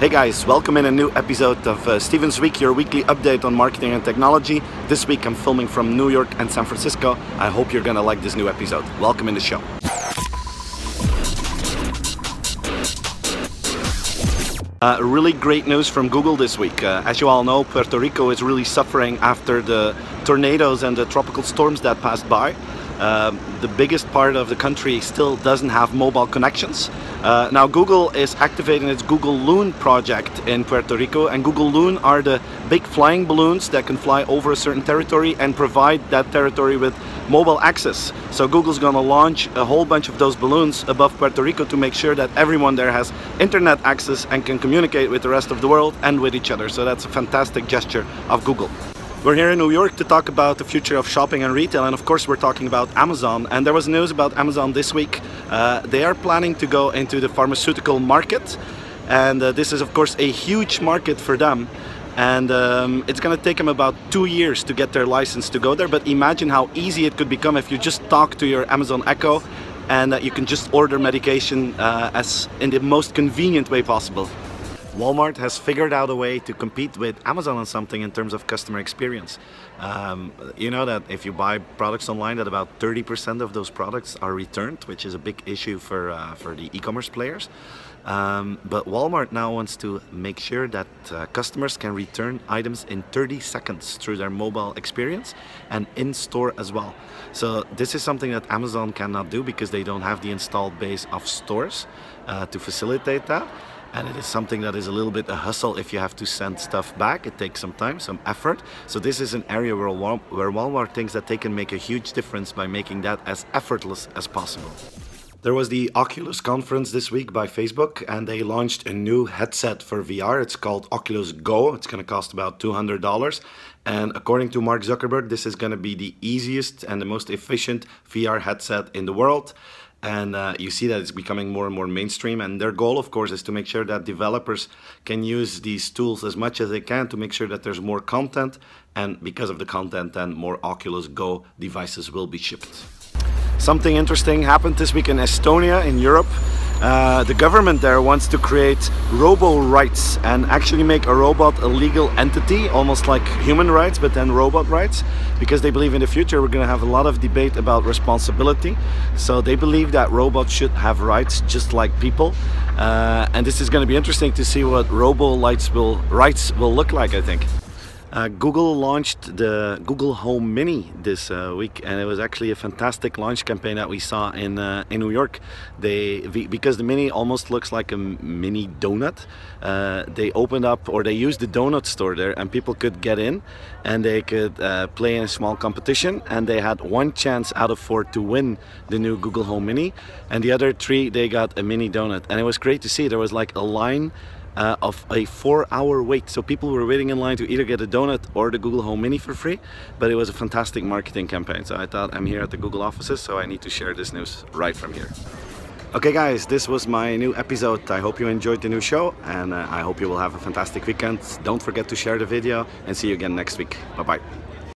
Hey guys, welcome in a new episode of uh, Steven's Week, your weekly update on marketing and technology. This week I'm filming from New York and San Francisco. I hope you're gonna like this new episode. Welcome in the show. Uh, really great news from Google this week. Uh, as you all know, Puerto Rico is really suffering after the tornadoes and the tropical storms that passed by. Um, the biggest part of the country still doesn't have mobile connections. Uh, now Google is activating its Google Loon project in Puerto Rico and Google Loon are the big flying balloons that can fly over a certain territory and provide that territory with mobile access. So Google's gonna launch a whole bunch of those balloons above Puerto Rico to make sure that everyone there has internet access and can communicate with the rest of the world and with each other. So that's a fantastic gesture of Google. We're here in New York to talk about the future of shopping and retail and of course we're talking about Amazon and there was news about Amazon this week. Uh, they are planning to go into the pharmaceutical market and uh, this is of course a huge market for them and um, it's gonna take them about two years to get their license to go there but imagine how easy it could become if you just talk to your Amazon Echo and that you can just order medication uh, as in the most convenient way possible. Walmart has figured out a way to compete with Amazon on something in terms of customer experience. Um, you know that if you buy products online that about 30% of those products are returned, which is a big issue for, uh, for the e-commerce players. Um, but Walmart now wants to make sure that uh, customers can return items in 30 seconds through their mobile experience and in store as well. So this is something that Amazon cannot do because they don't have the installed base of stores uh, to facilitate that and it is something that is a little bit a hustle if you have to send stuff back. It takes some time, some effort. So this is an area where, Wal where Walmart thinks that they can make a huge difference by making that as effortless as possible. There was the Oculus conference this week by Facebook and they launched a new headset for VR. It's called Oculus Go. It's going to cost about $200. And according to Mark Zuckerberg, this is going to be the easiest and the most efficient VR headset in the world and uh, you see that it's becoming more and more mainstream. And their goal of course is to make sure that developers can use these tools as much as they can to make sure that there's more content. And because of the content then more Oculus Go devices will be shipped. Something interesting happened this week in Estonia in Europe uh, the government there wants to create robo rights and actually make a robot a legal entity, almost like human rights, but then robot rights, because they believe in the future we're going to have a lot of debate about responsibility. So they believe that robots should have rights just like people. Uh, and this is going to be interesting to see what robo rights will, rights will look like, I think. Uh, Google launched the Google Home Mini this uh, week, and it was actually a fantastic launch campaign that we saw in uh, in New York. They because the Mini almost looks like a mini donut. Uh, they opened up or they used the donut store there, and people could get in, and they could uh, play in a small competition, and they had one chance out of four to win the new Google Home Mini, and the other three they got a mini donut, and it was great to see. There was like a line uh, of a four hour wait. So people were waiting in line to either get a donut or the Google Home Mini for free, but it was a fantastic marketing campaign. So I thought I'm here at the Google offices, so I need to share this news right from here. Okay guys, this was my new episode. I hope you enjoyed the new show and uh, I hope you will have a fantastic weekend. Don't forget to share the video and see you again next week. Bye bye.